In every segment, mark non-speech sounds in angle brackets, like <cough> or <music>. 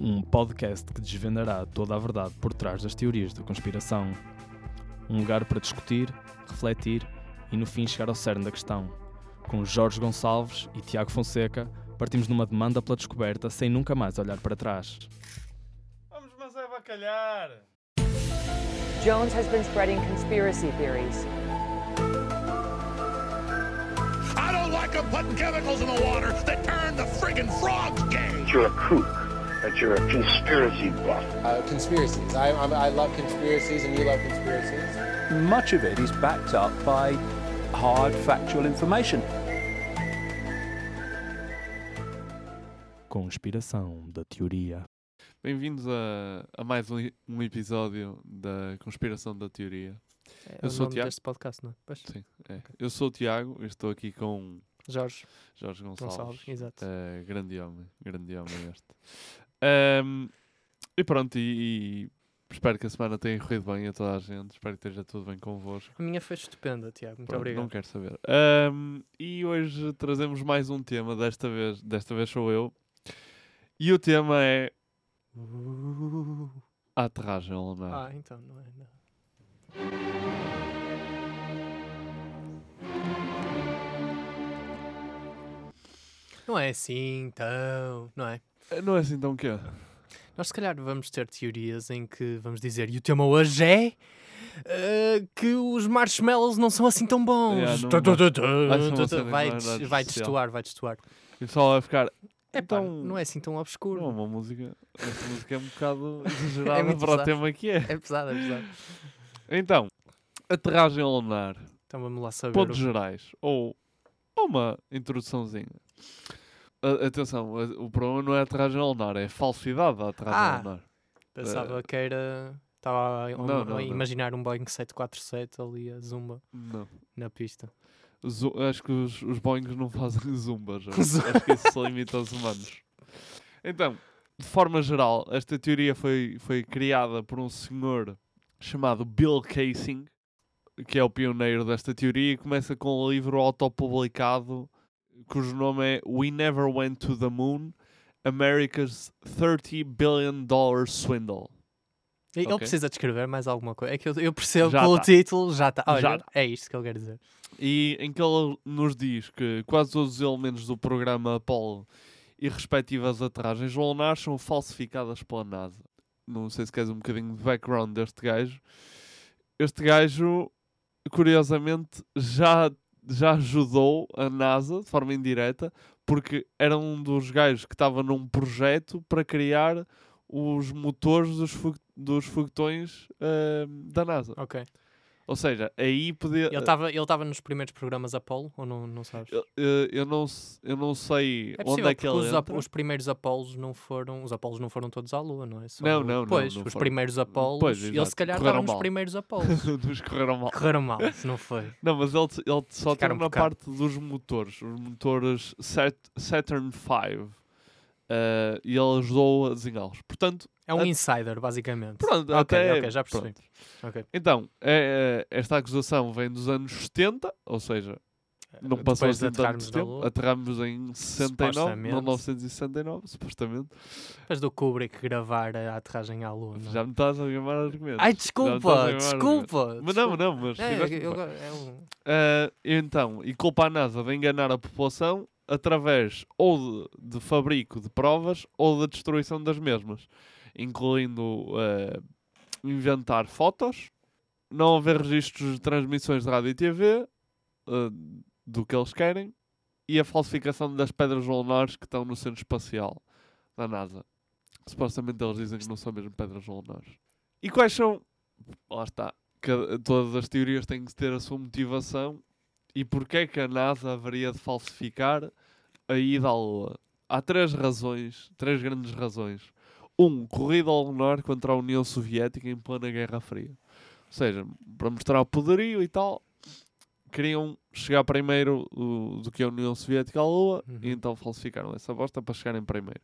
um podcast que desvendará toda a verdade por trás das teorias da conspiração. Um lugar para discutir, refletir e no fim chegar ao cerne da questão. Com Jorge Gonçalves e Tiago Fonseca, partimos numa demanda pela descoberta sem nunca mais olhar para trás. Vamos, mas é bacalhar! Jones has been spreading conspiracy theories. I don't like them putting chemicals in the water that turn the friggin' frogs gay. you're a kook, that you're a conspiracy buff. Uh, conspiracies. I, I, I love conspiracies, and you love conspiracies. Much of it is backed up by hard factual information. Conspiração da teoria. Bem-vindos a, a mais um, um episódio da Conspiração da Teoria. É Eu o sou o Tiago. deste podcast, não é? Pois. Sim, é. Eu sou o Tiago, eu estou aqui com Jorge Jorge Gonçalves. Gonçalves, exato. Eh, grande homem, grande homem este. Ahm, e pronto, e, e espero que a semana tenha corrido bem a toda a gente. Espero que esteja tudo bem convosco. A minha foi estupenda, Tiago. Muito Pronto, obrigado. Não quero saber. Ahm, e hoje trazemos mais um tema, desta vez, desta vez sou eu. E o tema é a aterragem lunar. Ah, então, não é? Não. Não é assim, então, não é? Eh, Não é assim tão que é? Nós se calhar vamos ter teorias em que vamos dizer e o tema hoje é eh, que os marshmallows não são assim tão bons. Yeah, tu, vai vai, vai especial. destoar, vai destoar. E o pessoal vai ficar. É pá, Então- não é assim tão obscuro. Não, uma música. Esta música é um bocado <laughs> exagerada muito para o pesado. tema que é. É pesado, é pesado. Então, aterragem lunar. Então vamos lá saber. pontos o- gerais ou uma introduçãozinha. A- atenção, a- o problema não é a aterragem lunar, é a falsidade da aterragem Ah. lunar. Pensava que era. Estava a, Não, a- não, imaginar um Boeing 747 ali a zumba Não. na pista. Acho que os, os Boeings não fazem <laughs> zumbas. acho Zum- acho que isso se limita aos humanos. Então, de forma geral, esta teoria foi, foi criada por um senhor chamado Bill Casing, que é o pioneiro desta teoria, e começa com um livro autopublicado cujo nome é We Never Went to the Moon, America's 30 Billion Dollar Swindle. Ele Ok. precisa descrever mais alguma coisa. É que eu, eu percebo Já pelo tá. título, já está. Olha, Já tá. é isto que ele quer dizer. e em que ele nos diz que quase todos os elementos do programa Apollo e respectivas aterragens lunares são falsificadas pela NASA. Não sei se queres um bocadinho de background deste gajo. Este gajo, curiosamente, já, já ajudou a NASA de forma indireta, porque era um dos gajos que estava num projeto para criar os motores dos, dos foguetões ah, da NASA. Ok. Ou seja, aí podia. Ele estava ele tava nos primeiros programas Apollo ou não, não sabes? Eu, eu- não, eu não sei É onde possível, é que ele os, entra. os primeiros Apolos não foram. Os Apolos não foram todos à Lua, não é? Só- Não, não, não, Pois, não os foram. primeiros Apolos. Pois, ele se calhar estava nos primeiros <laughs> Apolos. Nos correram mal. Correram mal, se não foi. <laughs> Não, mas ele, ele só teve na parte dos motores. Os motores Sat- Saturn V. eh, e ele ajudou a desenhá-los. Portanto, É um A- insider, basicamente. pronto, ok, até, ok, já percebi. pronto. Ok. Então, é, é, esta acusação vem dos anos 70, ou seja, não passou Depois de assim tanto tempo. Lua. Aterramos em 69, Supostamente. 1969, supostamente. Depois do Kubrick gravar a aterragem à Lua. não? Já me estás a queimar argumentos. Ai, desculpa, desculpa. Mas não, não, mas É, eu- bem. é um- Ah, então, e culpa a NASA de enganar a população através ou de, de fabrico de provas ou da destruição das mesmas, incluindo ah, inventar fotos, não haver registros de transmissões de rádio e TV ah, do que eles querem e a falsificação das pedras lunares que estão no centro espacial da NASA. Supostamente eles dizem que não são mesmo pedras lunares. E quais são? Lá está. Todas as teorias têm que ter a sua motivação e porquê é que a NASA haveria de falsificar a ida à Lua? Há três razões, três grandes razões. Um, corrida lunar contra a União Soviética em plena Guerra Fria. Ou seja, para mostrar o poderio e tal, queriam chegar primeiro uh, do que a União Soviética à Lua Uhum. e então falsificaram essa bosta para chegarem primeiro.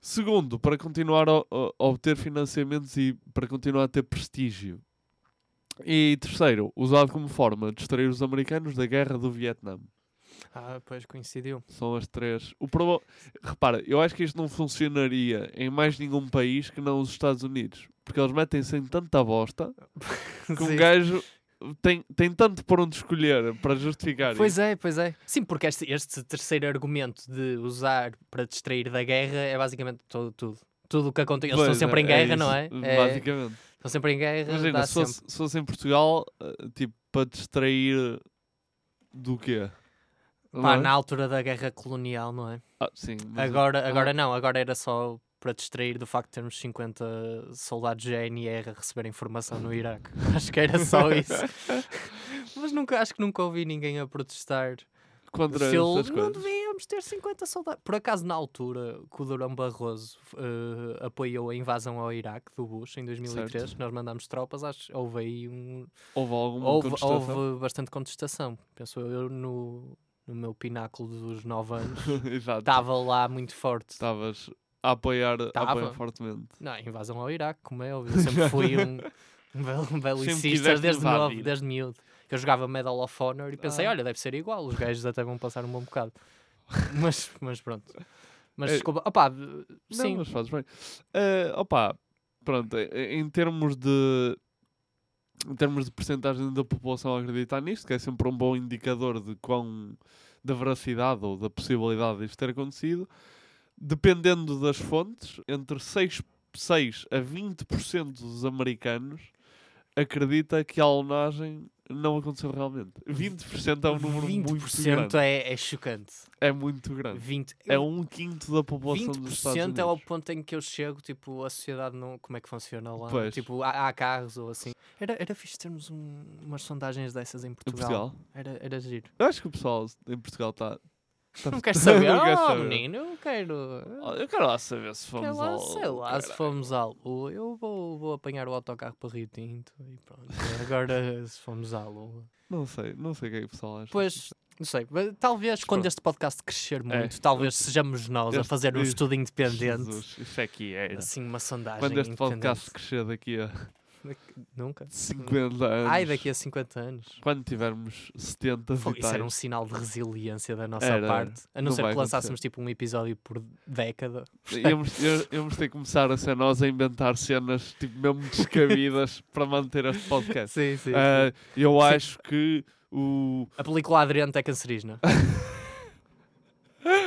Segundo, para continuar a- a obter financiamentos e para continuar a ter prestígio. E terceiro, usado como forma de distrair os americanos da guerra do Vietnã. Ah, pois coincidiu. São as três. O proba... Repara, eu acho que isto não funcionaria em mais nenhum país que não os Estados Unidos. Porque eles metem-se em tanta bosta <laughs> que um gajo tem, tem tanto por onde escolher para justificar Pois isso. é, pois é. Sim, porque este, este terceiro argumento de usar para distrair da guerra é basicamente todo, tudo. Tudo o que acontece. Eles Pois estão sempre é, em guerra, é não isso, é? é? Basicamente. Estão sempre em guerra. Imagina, se fosse, sempre. se fosse em Portugal, eh, tipo, para distrair do quê? Pá, é? na altura da guerra colonial, não é? Ah, sim, mas- Agora, agora Ah. não, agora era só para distrair do facto de termos 50 soldados GNR a receber informação no Iraque. <laughs> Acho que era só <laughs> isso. Mas nunca, acho que nunca ouvi ninguém a protestar. contra essas não coisas. Devíamos ter 50 soldados. Por acaso, na altura que o Durão Barroso eh, apoiou a invasão ao Iraque do Bush em 2003, Certo. nós mandámos tropas, acho, houve aí um. Houve alguma Houve, contestação? houve bastante contestação. Penso eu no, no meu pináculo dos 9 anos. <laughs> Estava lá muito forte. Estavas a apoiar, a apoiar fortemente. Não, a invasão ao Iraque, como é óbvio. Eu sempre <laughs> fui um, um quiseste desde novo, desde miúdo. Que eu jogava Medal of Honor e pensei, Ah. olha, deve ser igual, os gajos até vão passar um bom bocado. <laughs> mas, mas pronto. Mas É, desculpa, opá, Não, sim, mas fazes bem. Opa, pronto, em em termos de em termos de percentagem da população a acreditar nisto, que é sempre um bom indicador de quão da veracidade ou da possibilidade disto ter acontecido, dependendo das fontes, entre 6, 6 a 20% dos americanos acredita que a alunagem não aconteceu realmente. 20% é um número muito 20% grande. é, é chocante. É muito grande. 20, É um quinto da população dos Estados 20% Unidos. é o ponto em que eu chego, tipo, a sociedade não. Como é que funciona lá? Pois. Tipo, há, há carros ou assim. Era, era fixe termos um- umas sondagens dessas em Em Portugal. Portugal? Era, era giro. Eu acho que o pessoal em Portugal está. <laughs> Não queres saber? Não quero saber. menino, eu quero. Eu quero lá saber se fomos lá, ao. sei lá, se fomos à Lua, eu vou, vou apanhar o autocarro para Rio Tinto e pronto. Agora, <laughs> se fomos à Lua. Não sei, não sei o que é que o pessoal acha. Pois, não sei, talvez quando Pronto. este podcast crescer É. muito, talvez sejamos nós a Este- fazer um estudo independente. Jesus, isso é que era. Assim, uma sondagem Quando este podcast crescer daqui a Nunca. 50 anos. Ai, daqui a 50 anos. Quando tivermos 70 Pô, e isso era um sinal de resiliência da nossa Era, parte. A não, não ser que lançássemos acontecer. tipo um episódio por década. <laughs> Íamos, ter que começar a ser nós a inventar cenas tipo mesmo descabidas <laughs> para manter este podcast. Sim, sim. Ah, eu acho que o. A película aderente é cancerígena. <laughs>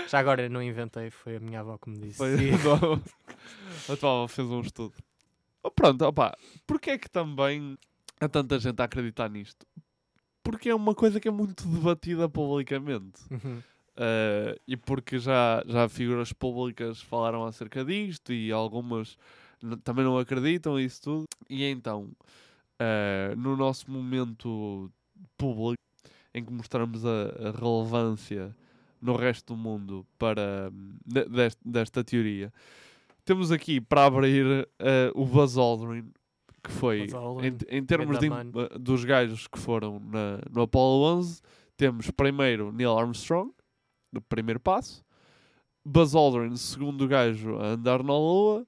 Já agora eu não inventei, foi a minha avó que me disse. Foi, a tua avó fez um estudo. Oh, pronto, opá, porque é que também há tanta gente a acreditar nisto? Porque é uma coisa que é muito debatida publicamente. Uhum. Uh, e porque já, já figuras públicas falaram acerca disto e algumas também não acreditam isso tudo. E então, uh, no nosso momento público, em que mostramos a, a relevância no resto do mundo para hum, de- deste- desta teoria, temos aqui para abrir uh, o Buzz Aldrin, que foi, Aldrin, em, em termos de, im- dos gajos que foram na, no Apollo 11, temos primeiro Neil Armstrong, no primeiro passo, Buzz Aldrin, segundo gajo a andar na Lua,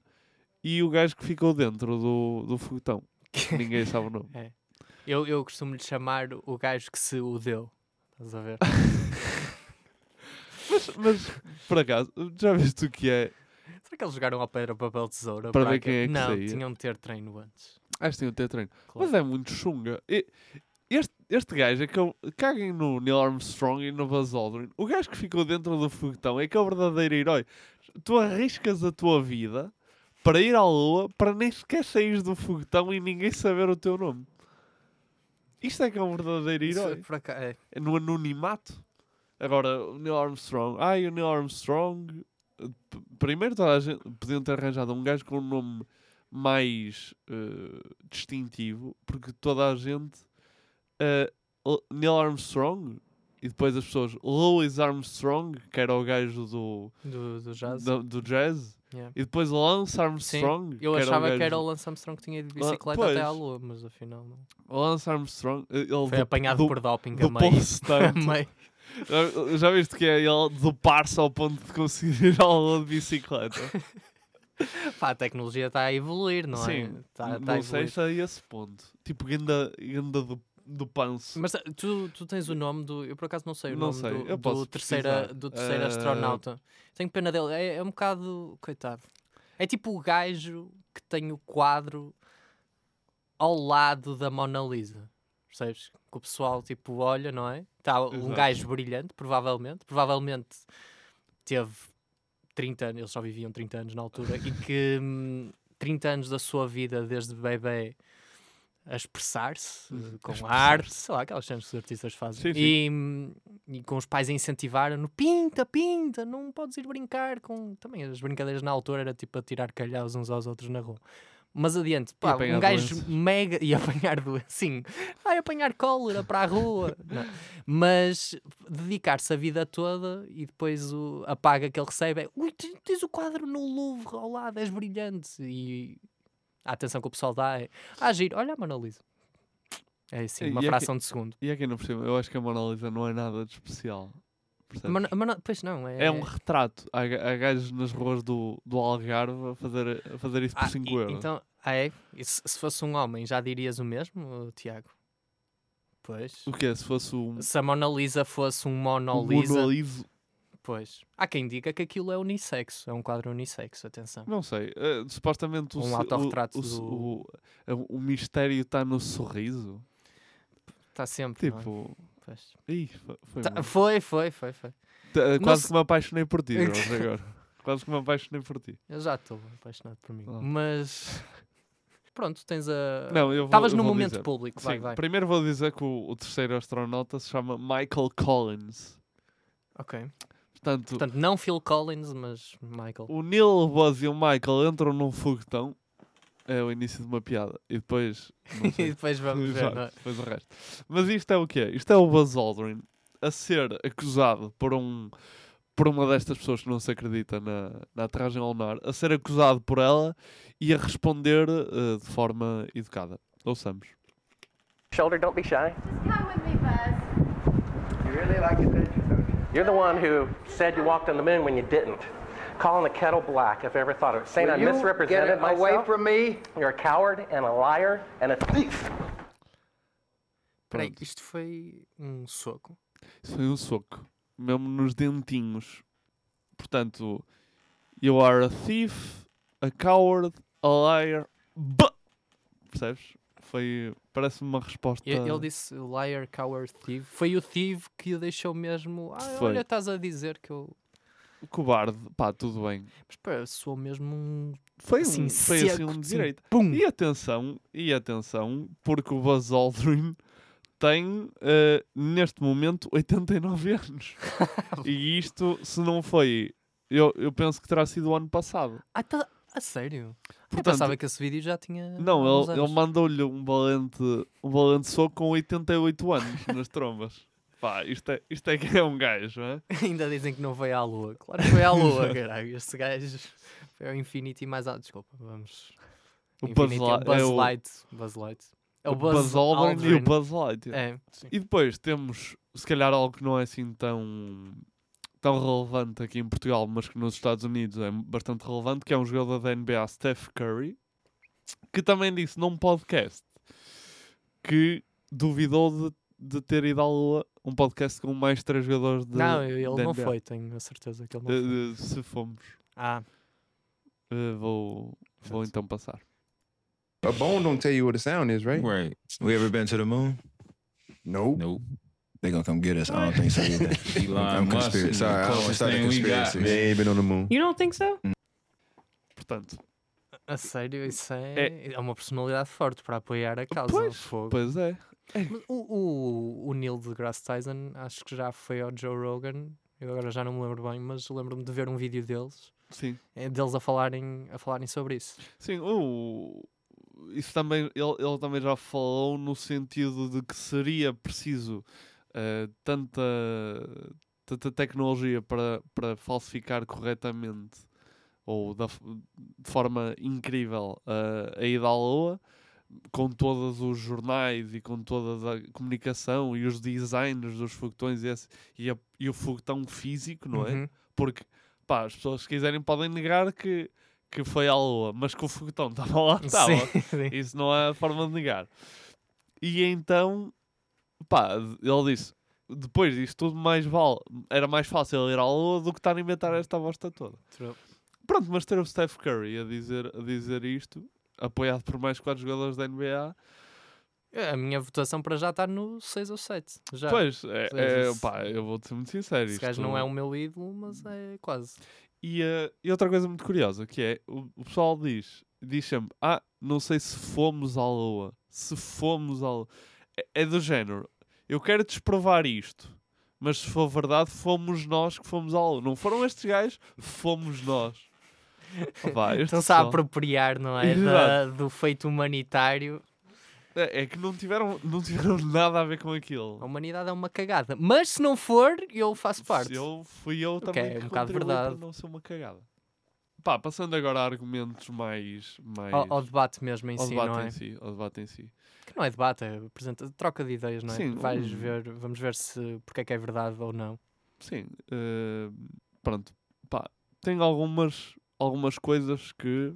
e o gajo que ficou dentro do, do foguetão. que <laughs> Ninguém sabe o nome. Eu, eu costumo lhe chamar o gajo que se o deu. Estás a ver? <laughs> Mas, mas, por acaso, já viste o que é? Será que eles jogaram ao pedra, papel, tesoura? Para ver quem é que Não, saía. tinham de ter treino antes. Acho que tem o ter treino. Claro. Mas é muito chunga. E- Este, este gajo é que eu, caguem no Neil Armstrong e no Buzz Aldrin. O gajo que ficou dentro do foguetão é que é o verdadeiro herói. Tu arriscas a tua vida para ir à lua para nem sequer sair do foguetão e ninguém saber o teu nome. Isto é que é um verdadeiro Isso, herói. por aca- é. É no anonimato. Agora, o Neil Armstrong. Ai, o Neil Armstrong. Primeiro, toda a gente podiam ter arranjado um gajo com um nome mais eh, distintivo, porque toda a gente. L- Neil Armstrong e depois as pessoas. Louis Armstrong, que era o gajo do, Do, do jazz. do, do jazz, Yeah. e depois Lance Armstrong. Eu que era achava o que era o Lance Armstrong que tinha ido de Ah, bicicleta até à lua, mas afinal não. o Lance Armstrong. eh, Ele Foi do- apanhado do, por doping do a meio. <laughs> Já, já viste que é ele dopar-se ao ponto de conseguir ir ao lado de bicicleta? <laughs> Pá, a tecnologia está a evoluir, não Sim, é? Tá, não tá a sei evoluir. se é esse ponto. Tipo, ganda, ganda do, do panço. Mas ah, tu, tu tens o nome do. Eu por acaso não sei o Não nome sei, do, eu do posso terceira, pesquisar. do terceiro Eh, astronauta. Tenho pena dele. É, é um bocado. Coitado. É tipo o gajo que tem o quadro ao lado da Mona Lisa. Percebes? Que o pessoal tipo olha, não é? Está um Exato. gajo brilhante, provavelmente. Provavelmente teve 30 anos, eles só viviam 30 anos na altura, e que hum, 30 anos da sua vida desde bebê a expressar-se eh, com arte, sei lá, aquelas cenas que os artistas fazem. Sim, sim. E, hum, e com os pais a incentivar-no, pinta, pinta, não podes ir brincar com. Também as brincadeiras na altura era tipo a tirar calhaus uns aos outros na rua. Mas adiante, pá, um gajo doenças. mega. E <laughs> apanhar doença, sim, vai apanhar cólera para a rua. <laughs> Não. Mas dedicar-se a vida toda e depois o, a paga que ele recebe é ui, te- tens o quadro no Louvre ao lado, és brilhante. E a atenção que o pessoal dá é ah, giro, olha a Mona Lisa. É assim, E uma é que- fração de segundo. E aqui no por cima, eu acho que a Mona Lisa não é nada de especial. Percebes? Mona- Mona- pois não, é. É um retrato. Há, há gajos nas ruas do, do Algarve a fazer, a fazer isso por Ah, 5 euros. Então, ah, é? Se, se fosse um homem, já dirias o mesmo, Tiago? Pois. O que Se fosse um, Se a Mona Lisa fosse um um Mona Lisa, monoliso, pois. Há quem diga que aquilo é unissexo, é um quadro unissexo, atenção. não sei. eh, supostamente o, Um autorretrato o, o, do- o, o, o mistério está no sorriso. Está sempre. não é? Ih, foi, foi, Tá- foi, foi, foi, foi. Tá, Quase se- que me apaixonei por ti, <laughs> agora. Quase que me apaixonei por ti. Eu já estou apaixonado por mim. Ah. Mas. <laughs> Pronto, tens a. Não, eu Estavas vou momento dizer. público, vai, Sim, vai. Primeiro vou dizer que o, o terceiro astronauta se chama Michael Collins. Ok. Portanto, Portanto, não Phil Collins, mas Michael. o Neil, o Buzz e o Michael entram num foguetão. É o início de uma piada. E depois. <laughs> e depois vamos <laughs> ver. Não é? depois o resto. Mas isto é o quê? Isto é o Buzz Aldrin a ser acusado por um. Por uma destas pessoas que não se acredita na, na aterragem lunar, a ser acusado por ela e a responder eh, de forma educada. Ouçamos. Shoulder, don't be shy. Come with me, Buzz. You really like adventure, don't you? You're the one who said you walked on the moon when you didn't. Calling the kettle black, if I ever thought of it. Saying I Will you misrepresented get myself. away from me? You're a coward and a liar and a thief. Peraí, isto foi um soco. Isso foi um soco. Mesmo nos dentinhos. Portanto, you are a thief, a coward, a liar. Bah! Percebes? Foi. Parece-me uma resposta. Ele disse liar, coward, thief. Foi o thief que o deixou mesmo. Ah, Foi. olha, estás a dizer que eu. Cobarde. Pá, tudo bem. Mas pá, sou mesmo um. Foi, Assim, um, foi assim seco, um assim, de direita. Pum! E atenção, e atenção, porque o Buzz Aldrin tem, eh, neste momento, 89 <laughs> anos. e isto, se não foi. Eu, eu penso que terá sido o ano passado. Ah, tá. A sério? eu Portanto, pensava que esse vídeo já tinha. Não, ele, ele mandou-lhe um valente, um valente soco com 88 anos <laughs> nas trombas. Pá, isto é, isto é que é um gajo, não é? <laughs> Ainda dizem que não foi à lua. Claro que foi à lua, <laughs> caralho. Este gajo foi ao Infinity mais alto. Desculpa, vamos. O Buzz, Infinity é o Li- Buzz é o, Light. Buzz Light. É o o Buzz, Buzz Aldrin, e o Buzz Lightyear. É. E depois temos, se calhar, algo que não é assim tão, tão relevante aqui em Portugal, mas que nos Estados Unidos é bastante relevante, que é um jogador da NBA, Steph Curry, que também disse num podcast que duvidou de, de ter ido à Lua, um podcast com mais três jogadores de Não, ele da não NBA. foi, tenho a certeza que ele não foi. se fomos, Ah, eh, vou, vou então passar. A bone don't tell you what a sound is, right? Right. We ever been to the moon? Nope. Nope. They gonna come get us. I don't think so either. <laughs> I'm Elon Musk conspiracy. Sorry, I the don't start a conspiracy. They ain't been on the moon. You don't think so? Portanto, a sério, isso é, é... uma personalidade forte para apoiar a causa. pois, fogo. pois é. Mas O, o, o Neil deGrasse Tyson acho que já foi ao Joe Rogan. Eu agora já não me lembro bem, mas lembro-me de ver um vídeo deles, Sim. eh, deles a falarem, a falarem sobre isso. Sim, o... isso também, ele, ele também já falou no sentido de que seria preciso eh, tanta, tanta tecnologia para, para falsificar corretamente ou da, de forma incrível eh, a ida à Lua, com todos os jornais e com toda a comunicação e os designs dos foguetões e, esse- e, a- e o foguetão físico, não é? Uhum. Porque, pá, as pessoas se quiserem podem negar que, que foi à Lua, mas que o foguetão <laughs> estava lá, estava. Isso não é a forma de negar. E então, pá, ele disse, depois disto tudo mais vale, era mais fácil ir à lua do que estar a inventar esta bosta toda. True. Pronto, mas ter o Steph Curry a dizer, a dizer isto, apoiado por mais quatro jogadores da NBA, A minha votação para já está no 6 ou 7. Já. pois, é, é, pá, eu vou-te ser muito sincero. Esse isto- gajo não é o meu ídolo, mas é quase. E, eh, e outra coisa muito curiosa, que é, o, o pessoal diz, diz sempre, ah, não sei se fomos à lua, se fomos à lua. É, é do género, eu quero desprovar isto, mas se for verdade, fomos nós que fomos à lua. Não foram estes gajos, fomos nós. Opa, este Estão-se a apropriar, não é? Da- do feito humanitário. É, é que não tiveram, não tiveram <laughs> nada a ver com aquilo. A humanidade é uma cagada. Mas se não for, eu faço parte. Eu, fui eu que também é que um bocado contribuí para verdade. não ser uma cagada. Pá, passando agora a argumentos mais... mais... Ao, ao debate mesmo em ao si, debate não é? em si, ao debate em si. Que não é debate, é apresenta, troca de ideias, não é? Sim, Vais um- ver, vamos ver se porque é que é verdade ou não. Sim, eh, pronto. Pá, tem algumas, algumas coisas que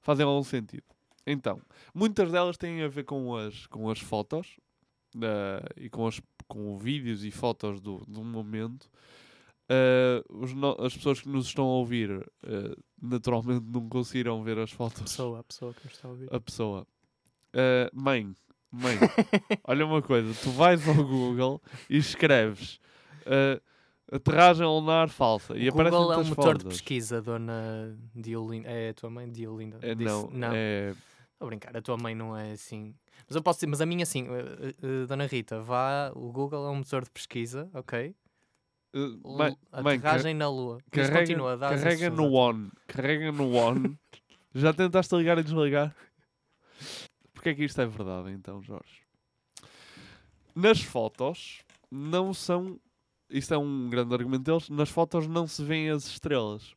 fazem algum sentido. Então, muitas delas têm a ver com as, com as fotos eh, e com, as, com vídeos e fotos do, do momento. Os no- as pessoas que nos estão a ouvir eh, naturalmente não conseguiram ver as fotos. Pessoa, a pessoa que nos está a ouvir. A pessoa. Eh, mãe, mãe, <laughs> olha uma coisa, tu vais ao Google e escreves eh, aterragem lunar falsa e o Google aparecem é um motor de fotos. pesquisa, dona Diolinda. É a tua mãe, Diolinda? É, Disse- não, não. é Estou a brincar, a tua mãe não é assim. Mas eu posso dizer, mas a minha sim, eh, eh, Dona Rita, vá, o Google é um motor de pesquisa, ok? L- mãe, mãe, aterragem na Lua. Carrega, continua, carrega no on, carrega no on. <laughs> Já tentaste ligar e desligar? Porque é que isto é verdade então, Jorge? Nas fotos não são. Isto é um grande argumento deles. Nas fotos não se vêem as estrelas.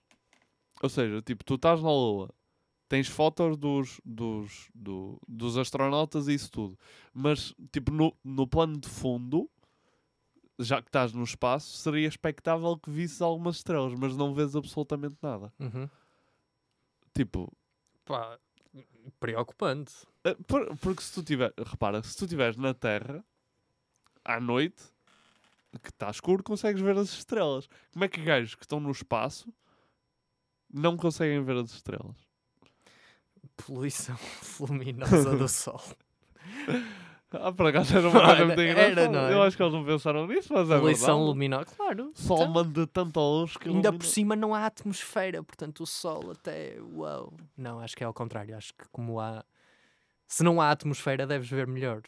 Ou seja, tipo, tu estás na Lua, tens fotos dos, dos, do- dos astronautas e isso tudo. Mas, tipo, no, no plano de fundo, já que estás no espaço, seria expectável que visses algumas estrelas, mas não vês absolutamente nada. Uhum. Tipo, Pá, preocupante. eh, por- porque se tu tiver, repara, se tu estiveres na Terra à noite, que está escuro, consegues ver as estrelas. Como é que gajos que estão no espaço não conseguem ver as estrelas? Poluição <laughs> luminosa do <laughs> Sol. Ah, por acaso era uma coisa muito engraçada. é? Eu acho que eles não pensaram nisso, mas é Poluição luminosa, claro. Sol Então, manda tanta luz que ainda ilumina- por cima não há atmosfera, portanto o Sol até. Uau. Não, acho que é ao contrário. Acho que como há. Se não há atmosfera, deves ver melhor.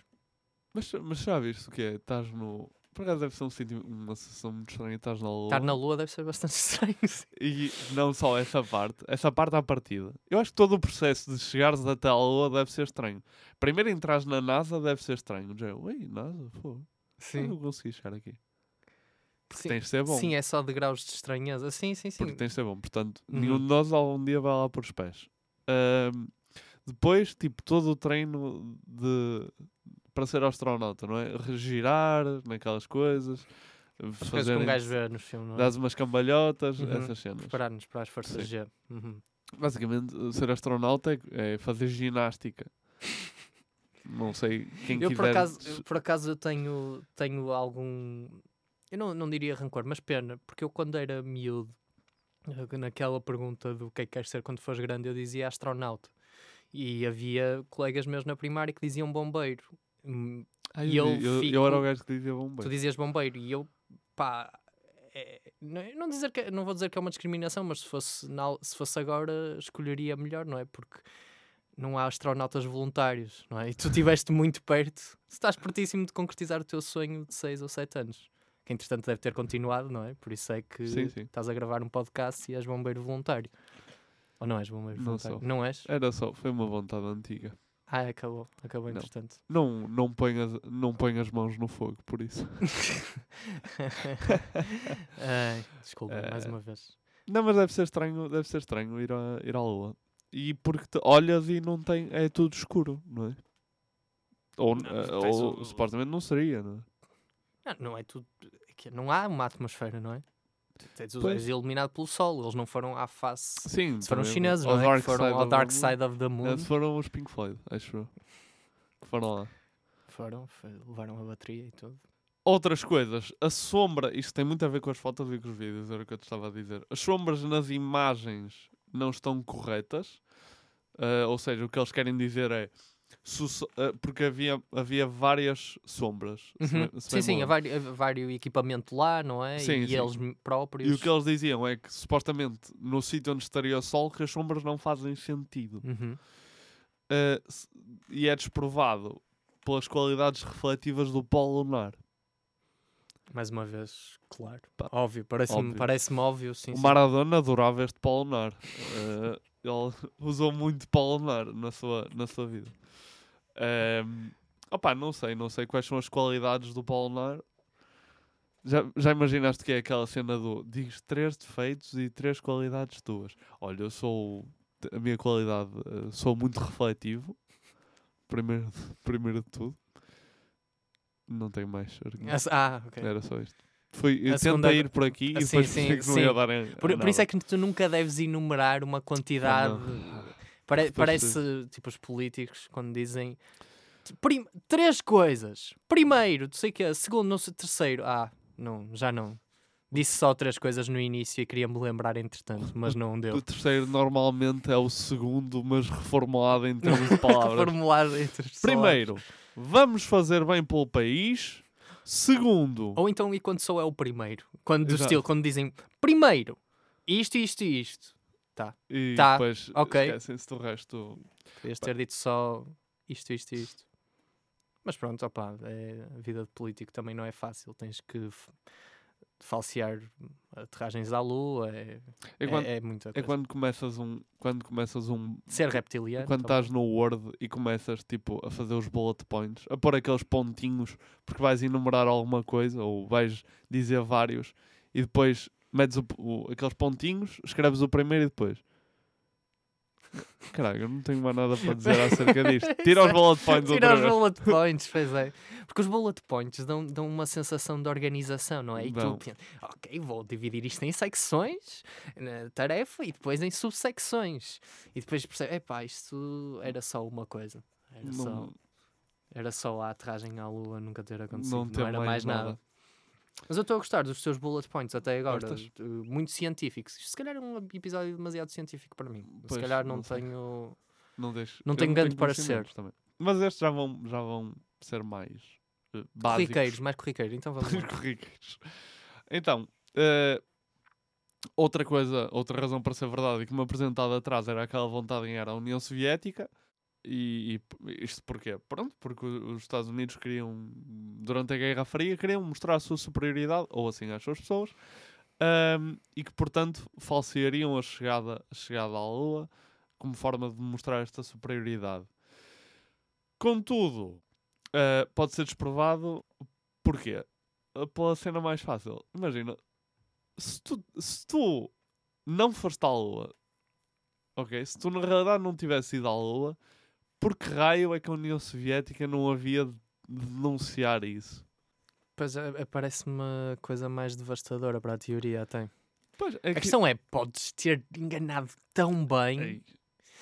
Mas, mas já viste o que é? Estás no... Por acaso deve ser um senti- uma sensação muito estranha. Estás na Lua. Estar na Lua deve ser bastante <laughs> estranho. sim. E não só essa parte, essa parte à partida. Eu acho que todo o processo de chegares até à Lua deve ser estranho. Primeiro entras na NASA deve ser estranho. Já, ui, NASA, pô. Sim. Eu consegui chegar aqui. Porque Sim, tens de ser bom. Sim, é só de graus de estranheza. Sim, sim, sim. Porque tens de ser bom. Portanto, Uhum. nenhum de nós algum dia vai lá por os pés. Ahm, depois, tipo, todo o treino de para ser astronauta, não é? Regirar naquelas coisas. As coisas que fazer um gajo vê nos filmes, não é? Dás umas cambalhotas, Uhum. essas cenas. Preparar-nos para as forças Sim. G. Uhum. Basicamente, ser astronauta é, é fazer ginástica. Não sei quem eu, quiser. por acaso, eu, por acaso eu tenho, tenho algum. Eu não, não diria rancor, mas pena, porque eu quando era miúdo, eh, naquela pergunta do que é que queres ser quando fores grande, eu dizia astronauta. E havia colegas meus na primária que diziam bombeiro. Ah, e eu, eu, eu, fico... eu era o gajo que dizia bombeiro. Tu dizias bombeiro e eu, pá, é- não, não dizer que, não vou dizer que é uma discriminação, mas se fosse, na se fosse agora, escolheria melhor, não é? Porque não há astronautas voluntários, não é? E tu estiveste <laughs> muito perto, estás pertíssimo de concretizar o teu sonho de 6 ou 7 anos. Que entretanto deve ter continuado, não é? Por isso é que Sim, sim. estás a gravar um podcast e és bombeiro voluntário. Ou não és bombeiro Não voluntário? sou. Não és? Era só, foi uma vontade antiga. Ah, acabou, acabou Não. entretanto. Não, não, ponho as, não ponho as mãos no fogo, por isso. <laughs> Ai, desculpa, mais Eh, uma vez. Não, mas deve ser estranho, deve ser estranho ir, a, ir à lua. E porque te olhas e não tem. É tudo escuro, não é? Ou, Não, eh, tens ou o- supostamente não seria, não é? Não, não é tudo. é não há uma atmosfera, não é? Tens, Pois. és iluminado pelo sol, eles não foram à face. Sim, Se foram os chineses, não é? Foram ao Dark. Side of the Moon. Esses foram os Pink Floyd, acho eu. Que foram lá. Foram, levaram a bateria e tudo. Outras coisas, a sombra, isto tem muito a ver com as fotos e com os vídeos, era o que eu te estava a dizer. As sombras nas imagens não estão corretas, ah, ou seja, o que eles querem dizer é porque havia, havia várias sombras. se Uhum. bem- se Sim, bem sim, lembro. vários, equipamento lá, não é? Sim, e sim. eles próprios. E o que eles diziam é que supostamente no sítio onde estaria o sol que as sombras não fazem sentido. Uhum. Se- e é desprovado pelas qualidades refletivas do polo lunar. Mais uma vez, claro. Pá, óbvio, parece-me óbvio. parece óbvio, sim. o sim. Maradona adorava este polo lunar. Ah, ele <laughs> usou muito polo lunar na sua, na sua vida. Ahm, opá, não sei, não sei quais são as qualidades do polo lunar. Já, já imaginaste que é aquela cena do diz três defeitos e três qualidades tuas? Olha, eu sou a minha qualidade, eh, sou muito refletivo. Primeiro, <laughs> primeiro de tudo. Não tenho mais. Ah, Ah, ok. Era só isto. Foi, eu A segunda- tentei ir por aqui Ah, e sim, depois <laughs> sim, que não sim. ia dar em, Por, por isso é que tu nunca deves enumerar uma quantidade. Pare- parece tipo os políticos quando dizem prim- três coisas. Primeiro, não sei o que Segundo, não sei. Terceiro, ah, não, já não. Disse só três coisas no início e queria me lembrar entretanto, mas não deu. <laughs> O terceiro normalmente é o segundo, mas reformulado em termos de <laughs> palavras. Reformulado entre as pessoas. Primeiro, vamos fazer bem pelo país. Segundo, Ou então, e quando só é o primeiro? Quando, do Exato. estilo, quando dizem primeiro, isto, isto e isto. Tá. e tá. depois ok. esquecem-se do resto. Podias ter dito só isto, isto e isto. Mas pronto, opá, é, a vida de político também não é fácil. Tens que falsear aterragens à lua. É, É é- quando, é muita é coisa. quando começas um. Quando começas um. Ser reptiliano. Quando também. estás no Word e começas tipo, a fazer os bullet points, a pôr aqueles pontinhos, porque vais enumerar alguma coisa ou vais dizer vários e depois metes o- o- aqueles pontinhos, escreves o primeiro e depois. Caralho, eu não tenho mais nada para dizer acerca <laughs> disto. Tira os bullet points Tira os vez. bullet points, pois é. Porque os bullet points dão, dão uma sensação de organização, não é? E Dão. tu pensas, ok, vou dividir isto em secções, na tarefa, e depois em subsecções. E depois percebes, epá, isto era só uma coisa. Era, só, Não, era só a aterragem à lua nunca ter acontecido. não Não, era mais mais nada. nada. Mas eu estou a gostar dos teus bullet points até agora. Gostas? Muito científicos. Isto se calhar é um episódio demasiado científico para mim. se Pois, calhar não, não tenho. Não, deixo, Não eu tenho grande parecer. também. Mas estes já vão, já vão ser mais eh, básicos. Corriqueiros, mais corriqueiros. Então vamos lá. <laughs> corriqueiros. Então, eh, outra coisa, outra razão para ser verdade e que me apresentado atrás era aquela vontade em ir à União Soviética. E, e isto porquê? Pronto, porque os Estados Unidos queriam, durante a Guerra Fria, queriam mostrar a sua superioridade, ou assim às suas pessoas, ahm, e que, portanto, falseariam a chegada, a chegada à Lua como forma de mostrar esta superioridade. Contudo, ah, pode ser desprovado porquê? Pela cena mais fácil. Imagina, se tu, se tu não foste à Lua, ok? Se tu na realidade não tivesse ido à Lua, por que raio é que a União Soviética não havia de denunciar isso? Pois é, é, parece-me a coisa mais devastadora para a teoria até. Pois, é A questão é, podes ter enganado tão bem. Ei,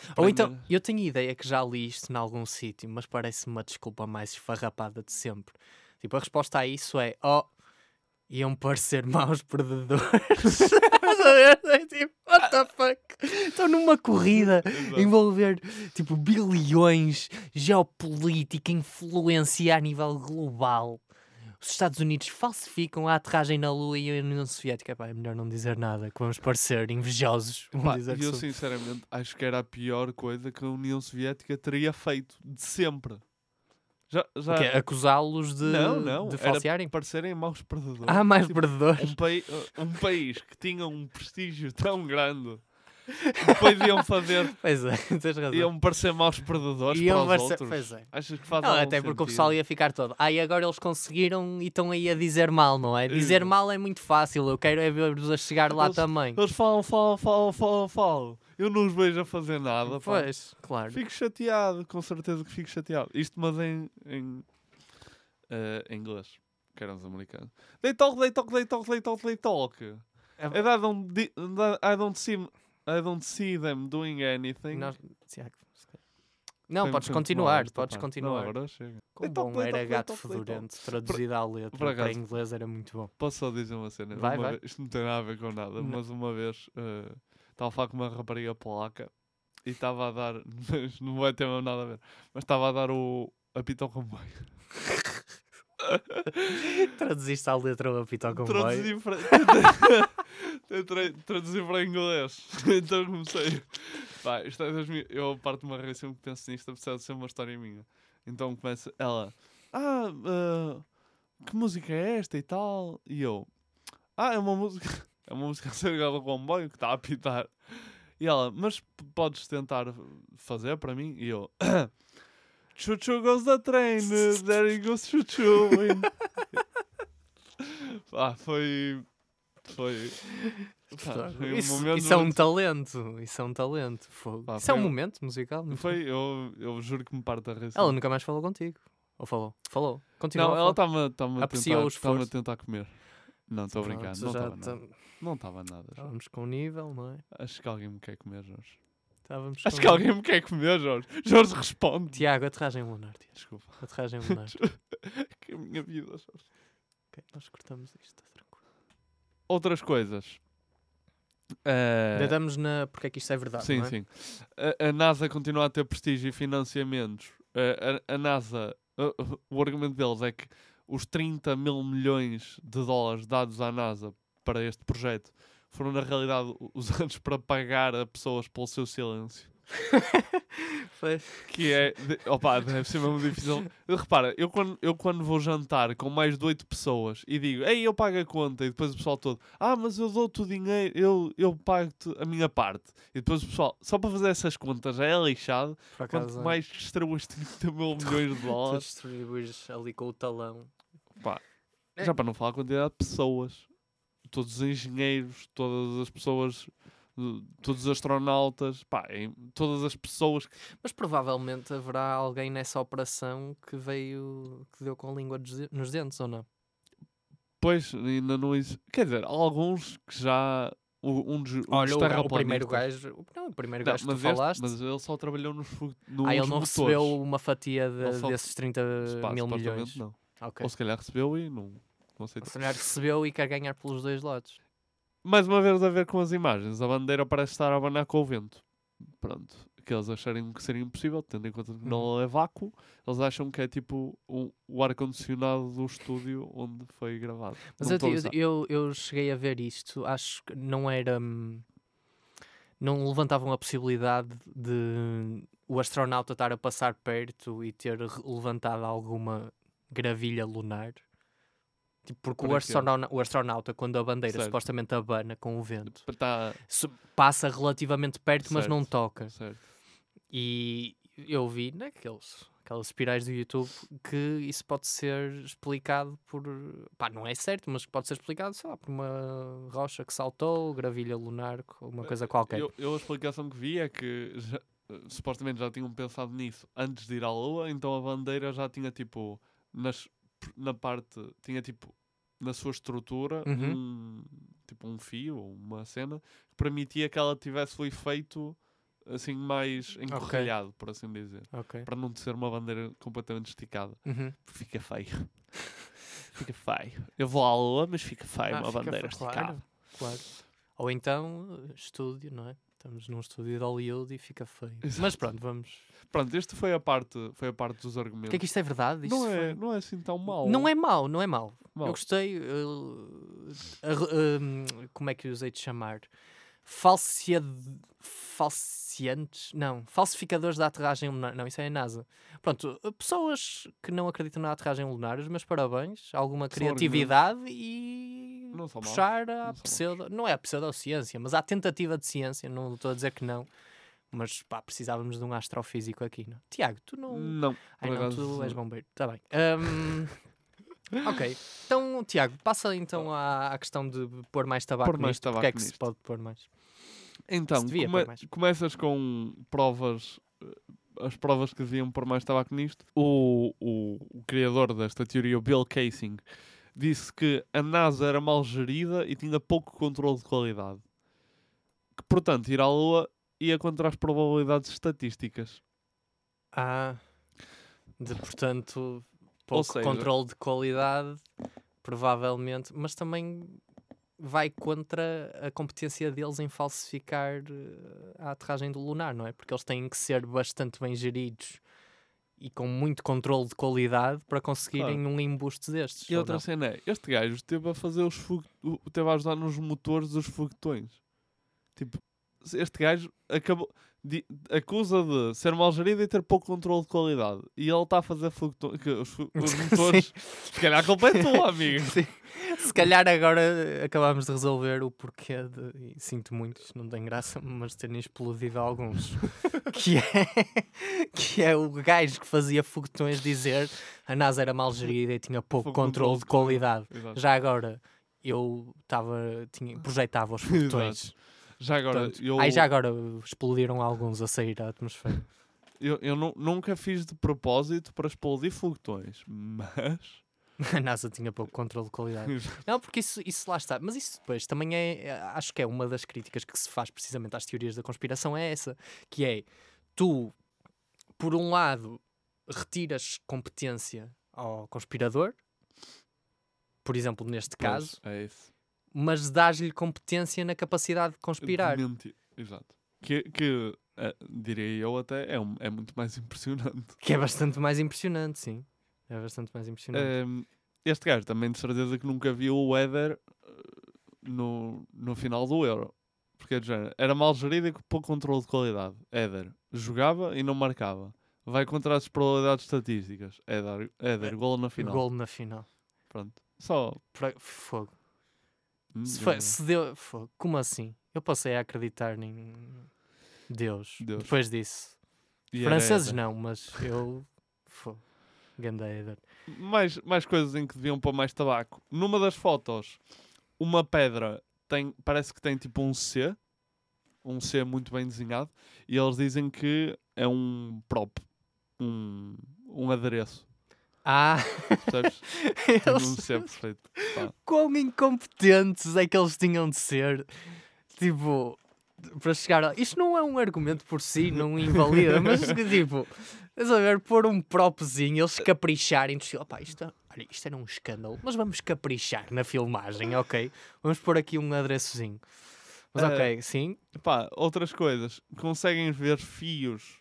Ou para então, eu tenho a ideia que já li isto em algum sítio, mas parece-me uma desculpa mais esfarrapada de sempre. Tipo, a resposta a isso é, oh, iam parecer <laughs> maus perdedores. <laughs> Tipo, what the fuck? Estão numa corrida <laughs> envolver, tipo, bilhões, geopolítica, influência a nível global. Os Estados Unidos falsificam a aterragem na Lua e a União Soviética. Pá, é melhor não dizer nada, que vamos parecer invejosos. Pá, dizer e eu somos. sinceramente acho que era a pior coisa que a União Soviética teria feito de sempre. Já, já... O? Acusá-los de, não, não, de falsearem? parecerem maus perdedores. Ah, mais Tipo, perdedores. Um, pai- um país que tinha um prestígio <laughs> tão grande, depois iam fazer, <laughs> Pois é, <laughs> tens razão. iam parecer maus perdedores Iam para os outros. pois é. Achas que faz Não, até porque o sentido? pessoal ia ficar todo. Ah, e agora eles conseguiram e estão aí a dizer mal, não é? Dizer mal é muito fácil. Eu quero é ver-vos a chegar lá Eles- também. Eles falam, falam, falam, falam, falam. Eu não os vejo a fazer nada. pá. Pois, claro. Fico chateado, com certeza que fico chateado. Isto, mas em, em, em inglês, que eram os americanos. They talk, they talk, they talk, they talk, they talk. É- And I don't, I don't see, I don't see them doing anything. Nós-. Não, Tem- podes continuar, podes continuar. Agora chega. Quão bom era gato fedorento, traduzido à letra para acaso- inglês era muito bom. Posso só dizer uma cena? Vai, Uma vai. vez- isto não tem nada a ver com nada, Não. mas uma vez eh, estava a falar com uma rapariga polaca e estava a dar, <laughs> mas não vai ter mesmo nada a ver, mas estava a dar o apito ao comboio. <laughs> Traduziste à letra o apito ao Traduzi comboio. para, <laughs> tentei traduzir para inglês. então comecei. Pá, isto é das minhas, eu parto de uma reação que penso nisto, apesar de ser uma história minha. Então começa ela, ah, ah, que música é esta e tal? E eu, ah, é uma música, é uma música <laughs> acerca do comboio que está a apitar. E ela, mas podes tentar fazer para mim? E eu, <clears throat> Chuchu goes the train, there he goes chuchu. <laughs> Pá, foi. Foi. pá, foi um Isso, é um muito- talento, isso é um talento. Pá, isso é um um- momento musical. Foi, eu, eu juro que me parte a rir. Ela nunca mais falou contigo. Ou falou? Falou. Continua Não, a ela estava a Apreciou o tentar, estava a tentar comer. Não, estou a brincar, não já nada. tam- Não estava nada. Estávamos com nível, não é? Acho que alguém me quer comer, Jorge. Estávamos Acho com que alguém me quer comer, Jorge. Jorge responde. Tiago, aterragem lunar. Tiago. Desculpa. Aterragem lunar. <laughs> que é a minha vida, Jorge. ok, nós cortamos isto. tá tranquilo. Outras coisas. Eh, Ainda estamos na. Porque é que isto é verdade? Sim, é? sim. A, a NASA continua a ter prestígio e financiamentos. Eh, a, a NASA, o argumento deles é que os 30 mil milhões de dólares dados à NASA para este projeto foram, na realidade, <laughs> usados para pagar a pessoas pelo seu silêncio. <laughs> Que é. de- Opa, deve ser mesmo difícil. Repara, eu quando, eu quando vou jantar com mais de 8 pessoas e digo, ei, eu pago a conta, e depois o pessoal todo, ah, mas eu dou-te o dinheiro, eu, eu pago-te a minha parte. E depois o pessoal, só para fazer essas contas já é lixado. Quanto acaso, mais distribuis 30 mil milhões de <laughs> Tu dólares. distribuires ali com o talão. Pá, É. já para não falar a quantidade de pessoas, todos os engenheiros, todas as pessoas, eh, todos os astronautas, pá, em- todas as pessoas que Mas provavelmente haverá alguém nessa operação que veio. que deu com a língua nos dentes, ou não? Pois, ainda não existe. Quer dizer, há alguns que já. o- Um dos, um Olha, dos o, o primeiro gajo. o- Não, o primeiro Não, gajo que tu este- falaste. mas ele só trabalhou nos, nos ah, ele não motores. recebeu uma fatia de- só- desses 30 Pá, mil milhões. Não. Ok. Ou se calhar recebeu e não, sei. Se calhar recebeu e quer ganhar pelos dois lados. Mais uma vez a ver com as imagens, a bandeira parece estar a abanar com o vento. Pronto, que eles acharem que seria impossível, tendo em conta que não é vácuo, eles acham que é tipo o, o ar-condicionado do estúdio onde foi gravado. Mas eu, eu, eu, cheguei a ver isto, acho que não era. hum, Não levantavam a possibilidade de o astronauta estar a passar perto e ter levantado alguma gravilha lunar. Tipo, porque o o astronauta, quando a bandeira Certo. supostamente abana com o vento, Tá, se- passa relativamente perto, mas não Certo. toca. certo. E eu vi naqueles aquelas espirais do YouTube que isso pode ser explicado por. pá, não é certo, mas pode ser explicado, sei lá, por uma rocha que saltou, gravilha lunar, uma coisa qualquer. Eu, eu a explicação que vi é que já- eh, supostamente já tinham pensado nisso antes de ir à Lua, então a bandeira já tinha tipo nas, na parte, tinha tipo na sua estrutura Uhum. um tipo um fio ou uma cena que permitia que ela tivesse o efeito assim mais encorrelhado, por assim dizer. Ok. Para não ser uma bandeira completamente esticada. Uhum. Fica feio. <laughs> fica feio. Eu vou à Lua, mas fica feio Ah, uma fica bandeira fe- esticada. claro, claro. Ou então, estúdio, não é? Estamos num estúdio de Hollywood e fica feio. Mas Exato. pronto, vamos. Pronto, esta foi a parte, foi a parte dos O argumentos. que é que isto é verdade? Isto não, é, foi- não é assim tão mau. Não é mau, não é mau. Mau. Eu gostei. uh, re- um, como é que eu usei de chamar? Falsead... Falseantes? Não, falsificadores da aterragem lunar. Não, isso é a NASA. Pronto, pessoas que não acreditam na aterragem lunar, meus parabéns, alguma criatividade e puxar a não pseudo. Não é a pseudociência, mas a tentativa de ciência. Não estou a dizer que não. Mas pá, precisávamos de um astrofísico aqui, não? Tiago, tu não. Não. Ai não, tu és bombeiro. Está bem. Ahm, <laughs> ok. Então, Tiago, passa então à, questão de pôr mais tabaco Pôr mais nisto. Porque tabaco é que se nisto. pode pôr mais? Então, come- começas com provas, eh, as provas que deviam pôr mais tabaco nisto. O, o, o criador desta teoria, o Bill Casing, disse que a NASA era mal gerida e tinha pouco controle de qualidade. Que, portanto, ir à Lua ia contra as probabilidades estatísticas. Ah, de, portanto, pouco seja- controle de qualidade, provavelmente, mas também vai contra a competência deles em falsificar eh, a aterragem do lunar, não é? Porque eles têm que ser bastante bem geridos e com muito controle de qualidade para conseguirem Claro. um embuste destes. E ou outra não? cena é, este gajo esteve a fazer os fogo... esteve a ajudar nos motores dos foguetões. Tipo, este gajo acabou... di- acusa de ser mal gerido e ter pouco controle de qualidade. E ele está a fazer foguetões... que Os, <laughs> os motores... Se calhar a culpa é tua, amigo. <laughs> Sim. Se calhar agora eh, acabámos de resolver o porquê de, e sinto muito, isto não tem graça, <laughs> mas terem explodido alguns. que, é, que é o gajo que fazia foguetões dizer a NASA era mal gerida e tinha pouco Pouco controle de qualidade. Exato. Já agora eu estava, tinha, projetava os foguetões. Já agora, Portanto, eu, Aí já agora explodiram alguns a sair da atmosfera. <laughs> eu, eu nu- nunca fiz de propósito para explodir foguetões, mas... <laughs> A NASA tinha pouco controle de qualidade. <laughs> Não, porque isso, isso lá está. Mas isso depois também é, é- Acho que é uma das críticas que se faz precisamente às teorias da conspiração, é essa. Que é, tu, por um lado, retiras competência ao conspirador, por exemplo, neste Pois, caso, é isso. Mas dás-lhe competência na capacidade de conspirar. De mentir. Exato. Que, que eh, diria eu até, é, um- é muito mais <laughs> impressionante. Que é bastante mais impressionante, sim. É bastante mais impressionante. Ehm, este gajo também de certeza que nunca viu o Éder eh, no, no final do Euro. Porque é era mal gerido e com pouco controle de qualidade. Éder jogava e não marcava. Vai contra as probabilidades estatísticas. Éder, Éder gol na final. Gol na final. Pronto. Só. Pra- Fogo. Hum, Se, foi- se deu. fogo. Como assim? Eu passei a acreditar em Deus, Deus. depois disso. E Franceses não, mas eu. Éder. mais, mais coisas em que deviam pôr mais tabaco. Numa das fotos, uma pedra tem, parece que tem tipo um C, um C muito bem desenhado, e eles dizem que é um prop, um, um adereço. Ah! <laughs> Eles- perfeito. Pá. Quão incompetentes é que eles tinham de ser? Tipo, para chegar a... Isto não é um argumento por si, não invalida, <laughs> mas tipo, estás a ver, pôr um propzinho, eles capricharem, de opá, isto, é- olha, isto era um escândalo, mas vamos caprichar na filmagem, ok? Vamos pôr aqui um adereçozinho. Mas Eh, ok, sim. Pá, outras coisas. Conseguem ver fios,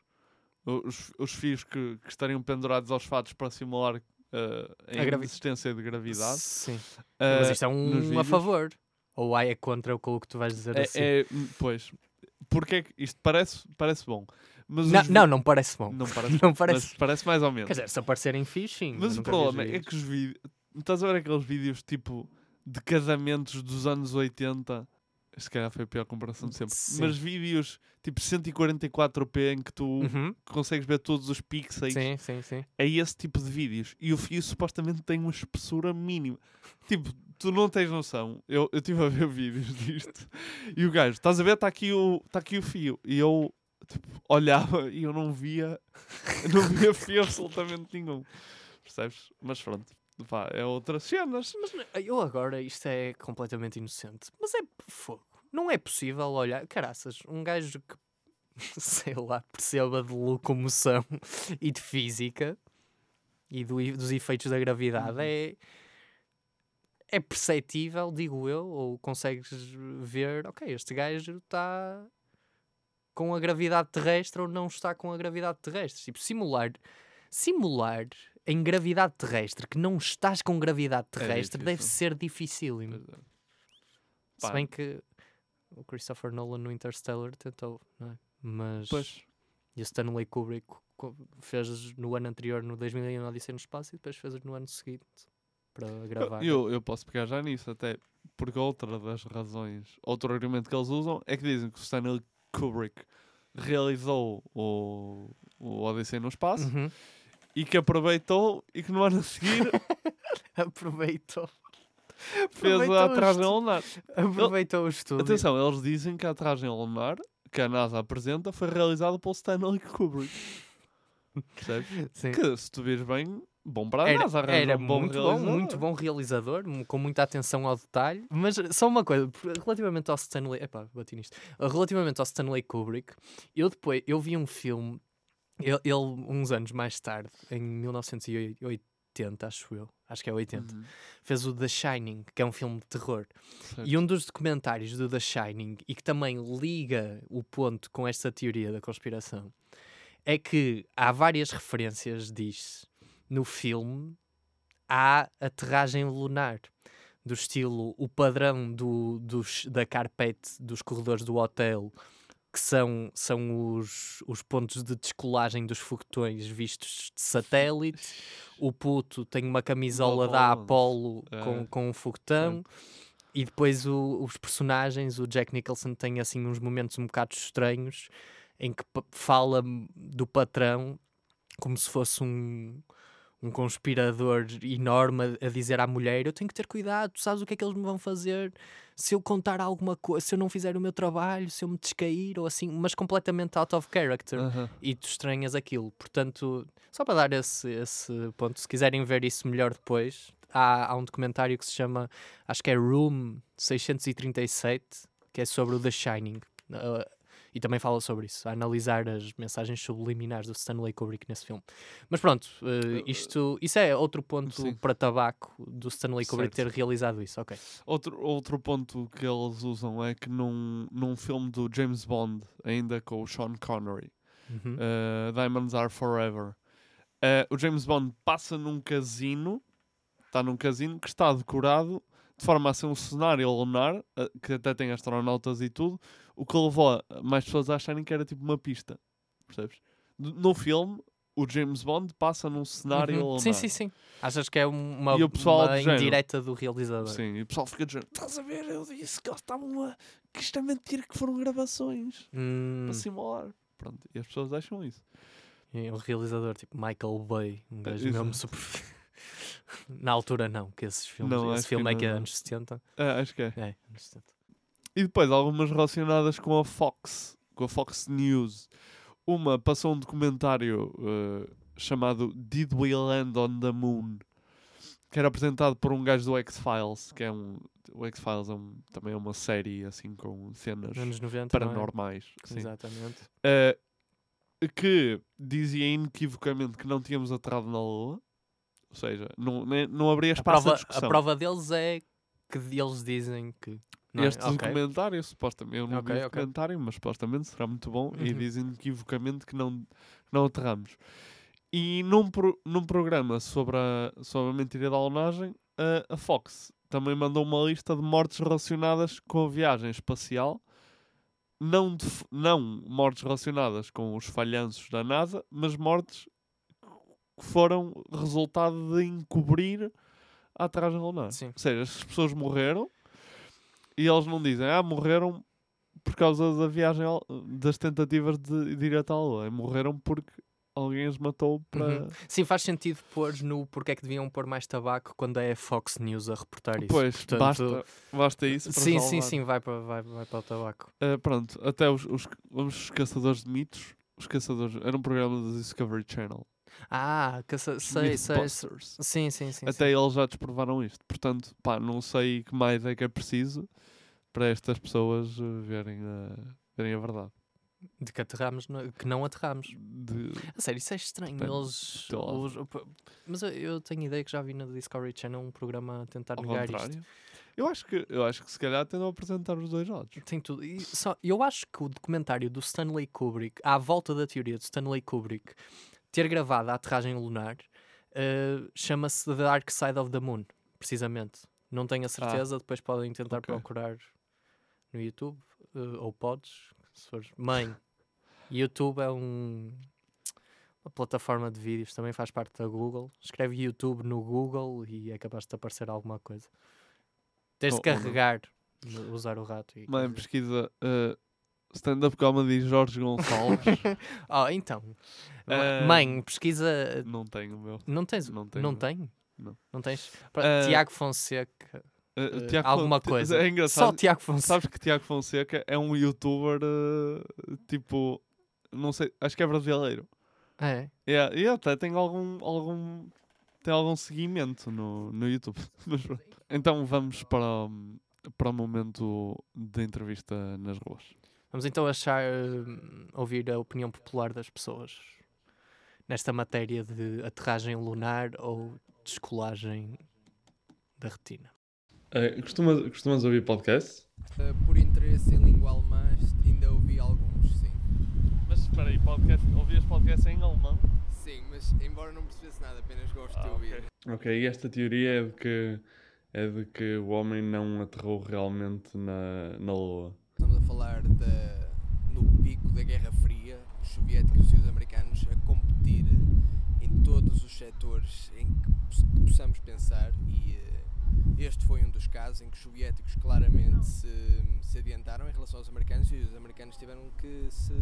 os, os fios que, que estariam pendurados aos fatos para simular eh, a, gravi- existência de gravidade. Sim. Eh, mas isto é um a favor. Ou é contra o que tu vais dizer É, assim? é, hum, pois, porque é que isto parece, parece bom. Mas Não, os não, não parece bom. Não <laughs> parece, Não parece. parece mais ou menos. Quer dizer, se aparecerem sim. mas o problema é que os vídeos. Estás a ver aqueles vídeos tipo de casamentos dos anos 80? Se calhar foi a pior comparação de sempre. Sim. Mas vídeos tipo 144p em que tu Uhum. consegues ver todos os pixels. Sim, sim, sim. É esse tipo de vídeos. E o fio supostamente tem uma espessura mínima. Tipo, tu não tens noção. Eu estive a ver <laughs> vídeos disto. E o gajo, estás a ver? Está aqui, o- tá aqui o fio. E eu tipo, olhava e eu não via, <laughs> não via fio absolutamente nenhum. Percebes? Mas pronto. Pá, é outras cenas. Mas não- eu agora, isto é completamente inocente. Mas é fogo. Não é possível olhar. Caraças, um gajo que, <laughs> sei lá, perceba de locomoção <laughs> e de física e do dos efeitos da gravidade Uhum. é. É perceptível, digo eu, ou consegues ver, ok, este gajo está com a gravidade terrestre ou não está com a gravidade terrestre. Tipo, simular, simular em gravidade terrestre que não estás com gravidade terrestre deve difícil. ser dificílimo. Pois é. Se bem que o Christopher Nolan no Interstellar tentou, não é? Mas Pois. e o Stanley Kubrick fez no ano anterior, no 2001, Odisseia no Espaço, e depois fez no ano seguinte para gravar. Eu, eu posso pegar já nisso, até porque outra das razões, outro argumento que eles usam é que dizem que o Stanley Kubrick realizou o, o Odisseia no Espaço Uhum. E que aproveitou e que no ano a seguir <laughs> Aproveitou. fez a atragem estu- lunar. Aproveitou o estudo. Atenção, eles dizem que a atragem lunar que a NASA apresenta foi realizada pelo Stanley Kubrick. Percebes? Sim. Que se tu vires bem, bom para a Era, NASA. era um bom muito bom, realizador. muito bom realizador, com muita atenção ao detalhe. Mas só uma coisa, relativamente ao Stanley, epá, bati nisto. Relativamente ao Stanley Kubrick, eu depois eu vi um filme Ele, ele, uns anos mais tarde, em 1980, acho eu, acho que é 80, Uhum. fez o The Shining, que é um filme de terror. Certo. E um dos documentários do The Shining, e que também liga o ponto com esta teoria da conspiração, é que há várias referências disso no filme à aterragem lunar. Do estilo, o padrão do, dos, da carpete dos corredores do hotel, que são, são os, os pontos de descolagem dos foguetões vistos de satélite. <laughs> O puto tem uma camisola da Apollo. Apollo com, É. com um foguetão. E depois o- os personagens, o Jack Nicholson tem assim uns momentos um bocado estranhos em que fala do patrão como se fosse um, um conspirador enorme a, dizer à mulher: Eu tenho que ter cuidado, tu sabes o que é que eles me vão fazer se eu contar alguma coisa, se eu não fizer o meu trabalho, se eu me descair ou assim, mas completamente out of character. E tu estranhas aquilo. Portanto, só para dar esse, esse ponto, se quiserem ver isso melhor depois, há, há um documentário que se chama, acho que é Room 637, que é sobre o The Shining. Uh, e também fala sobre isso, a analisar as mensagens subliminares do Stanley Kubrick nesse filme. Mas pronto, uh, isto, isso é outro ponto Sim. para tabaco do Stanley Kubrick ter Certo. realizado isso, ok. Outro, outro ponto que eles usam é que num, num filme do James Bond, ainda com o Sean Connery, Uhum. uh, Diamonds Are Forever, uh, o James Bond passa num casino, está num casino que está decorado de forma a ser um cenário lunar, que até tem astronautas e tudo, o que levou mais pessoas a acharem que era tipo uma pista, percebes? No filme, o James Bond passa num cenário Uhum. Sim, sim, sim. Achas que é um- uma, E o pessoal uma do indireta do realizador? Sim, e o pessoal fica dizendo: Estás a ver? Eu disse que eles estavam a. que isto é mentira, que foram gravações Hum, para simular. Pronto, e as pessoas acham isso. e o realizador tipo Michael Bay, um gajo exato. mesmo super. <laughs> Na altura não, que esses filmes, Não, esse filme é que é anos 70. É, acho que é. É, anos 70. E depois algumas relacionadas com a Fox, com a Fox News. Uma passou um documentário eh, chamado Did We Land on the Moon? Que era apresentado por um gajo do X-Files, que é um. O X-Files é um- também é uma série assim com cenas Anos 90, não é? paranormais. sim. Exatamente. Eh, que dizia inequivocamente que não tínhamos aterrado na Lua. Ou seja, não, não abria A espaço prova, a discussão. a prova deles é que eles dizem que. Não é? Este Ok. documentário, supostamente, eu não Ok, vi o ok. documentário, mas supostamente será muito bom e Uhum. dizem inequivocamente que não, não aterramos. E num, pro- num programa sobre a, sobre a mentira da alunagem, a, a Fox também mandou uma lista de mortes relacionadas com a viagem espacial. Não, de não mortes relacionadas com os falhanços da NASA, mas mortes que foram resultado de encobrir a lunar. Sim. Ou seja, as pessoas morreram e eles não dizem, ah, morreram por causa da viagem ao- das tentativas de, de ir até a Lua. É, Morreram porque alguém as matou para. Uhum. Sim, faz sentido pôr no porque é que deviam pôr mais tabaco quando é a Fox News a reportar isso. Pois, Portanto, basta, basta isso para Sim, sim, sim, vai para, vai, vai para o tabaco. Uh, pronto, até os, os, os caçadores de mitos. Os caçadores. Era um programa do Discovery Channel. Ah, Os sei, sei. Mythbusters. Sim, sim, sim. Até eles já desprovaram isto. Portanto, pá, não sei que mais é que é preciso para estas pessoas uh, verem, a, verem a verdade. De que aterramos, no- que não aterramos. De... A sério, isso é estranho. Depende Eles, do os- mas eu, eu tenho ideia que já vi na Discovery Channel um programa a tentar Ao negar contrário. isto. Eu acho, que, eu acho que se calhar tentam apresentar os dois lados. Tem tudo. E só, eu acho que o documentário do Stanley Kubrick, à volta da teoria de Stanley Kubrick ter gravado a aterragem lunar, eh, chama-se The Dark Side of the Moon, precisamente. Não tenho a certeza, depois podem tentar Ah, ok. procurar no YouTube, eh, ou podes, se fores. Mãe, YouTube é um, uma plataforma de vídeos, também faz parte da Google. Escreve YouTube no Google e é capaz de te aparecer alguma coisa. Tens de ou não. carregar, usar o rato. E Mãe, pesquisa uh, stand-up comedy Jorge Gonçalves. <laughs> Oh, então. Ah, Mãe, pesquisa. não tenho o meu. Não tens? não Não, tenho, não tem? Não. Não tens? Ah, Tiago Fonseca. Uh, Tiago alguma Fon- coisa. É engraçado. Só Tiago Fonseca. Sabes que Tiago Fonseca é um youtuber uh, tipo. Não sei, acho que é brasileiro. É. Yeah, e até tem algum, algum, tem algum seguimento no, no YouTube. <laughs> Então vamos para, o- para o momento de entrevista nas ruas. Vamos então achar. hum, ouvir a opinião popular das pessoas. nesta matéria de aterragem lunar ou descolagem da retina. Eh, costumas, costumas ouvir podcast? Uh, por interesse em língua alemã, ainda ouvi alguns, sim. Mas espera aí, podcast, ouvias podcast em alemão? Sim, mas embora não percebesse nada, apenas gosto de ouvir. Ok, e esta teoria é de que, é de que o homem não aterrou realmente na, na Lua. Estamos a falar da, no pico da Guerra Fria, os soviéticos e os americanos a competir em todos os setores em que poss- que possamos pensar e eh, este foi um dos casos em que os soviéticos claramente se, se adiantaram em relação aos americanos e os americanos tiveram que se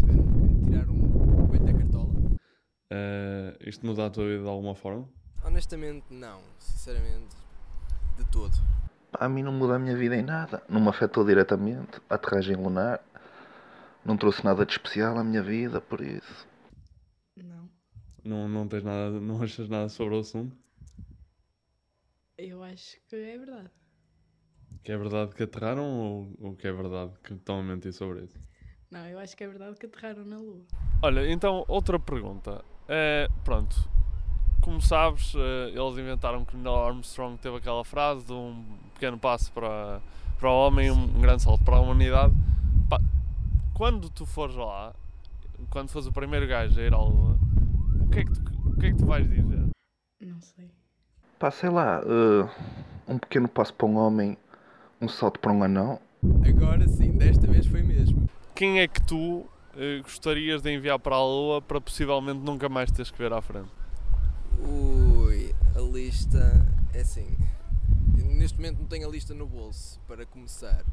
tiveram que tirar um coelho da cartola. Eh, isto muda a tua vida de alguma forma? Honestamente não, sinceramente, de todo. A mim não muda a minha vida em nada. Não me afetou diretamente. A aterragem lunar não trouxe nada de especial à minha vida, por isso. Não, não tens nada, não achas nada sobre o assunto? Eu acho que é verdade. Que é verdade que aterraram ou, ou que é verdade que estão a mentir sobre isso? Não, eu acho que é verdade que aterraram na Lua. Olha, então outra pergunta. É, pronto, como sabes, eh, eles inventaram que Neil Armstrong teve aquela frase de um pequeno passo para, para o homem, um, um grande salto para a humanidade. Pá, quando tu fores lá, quando fores o primeiro gajo a ir à Lua, o que é que tu, o que é que tu vais dizer? Não sei. Pá, sei lá, eh, um pequeno passo para um homem, um salto para um anão. Agora sim, desta vez foi mesmo. Quem é que tu eh, gostarias de enviar para a Lua para possivelmente nunca mais teres que ver à frente? Ui, a lista é assim. Neste momento não tenho a lista no bolso para começar.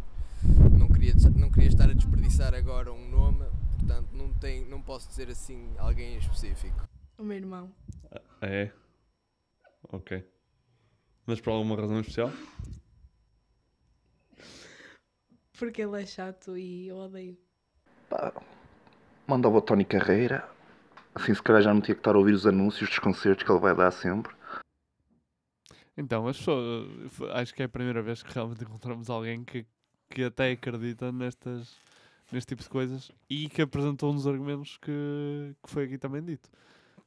Não queria, não queria estar a desperdiçar agora um nome, portanto não, tenho, não posso dizer assim alguém em específico. O meu irmão. Ah, É? Ok. Mas por alguma razão especial? Porque ele é chato e eu odeio. Pá, mandava o Tony Carreira. Assim, se calhar já não tinha que estar a ouvir os anúncios dos concertos que ele vai dar sempre. Então, as pessoas, f- acho que é a primeira vez que realmente encontramos alguém que, que até acredita nestas, neste tipo de coisas e que apresentou uns argumentos que, que foi aqui também dito.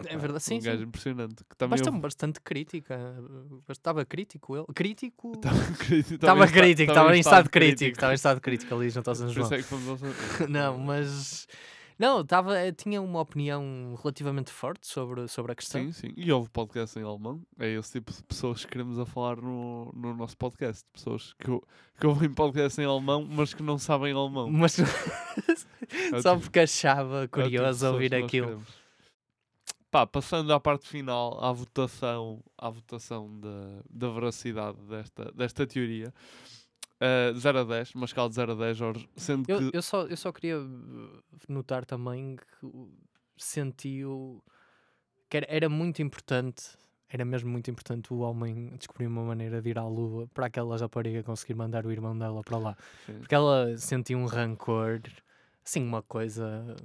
É verdade, sim, Um gajo sim. impressionante. Que também Basta houve- bastante crítica. Estava crítico ele. Crítico? <laughs> Estava crítico, estava em estado crítico. Estava em estado crítico ali junto ao São Por João. isso é ao São- <laughs> Não, mas. Não, estava, eh, tinha uma opinião relativamente forte sobre, sobre a questão. Sim, sim. E houve podcast em alemão. É esse tipo de pessoas que queremos a falar no, no nosso podcast. Pessoas que, que ouvem podcast em alemão, mas que não sabem alemão. Mas <laughs> É só tipo- porque achava é tipo curioso pessoas ouvir aquilo. queremos. Pá, passando à parte final, à votação, à votação da, da veracidade desta, desta teoria. Uh, 0 a 10, uma escala de 0 a 10, Jorge, sendo Eu, que eu, só, eu só queria uh, notar também que senti o. que era, era muito importante, era mesmo muito importante o homem descobrir uma maneira de ir à lua para aquela rapariga conseguir mandar o irmão dela para lá. Sim. Porque ela sentia um rancor, assim, uma coisa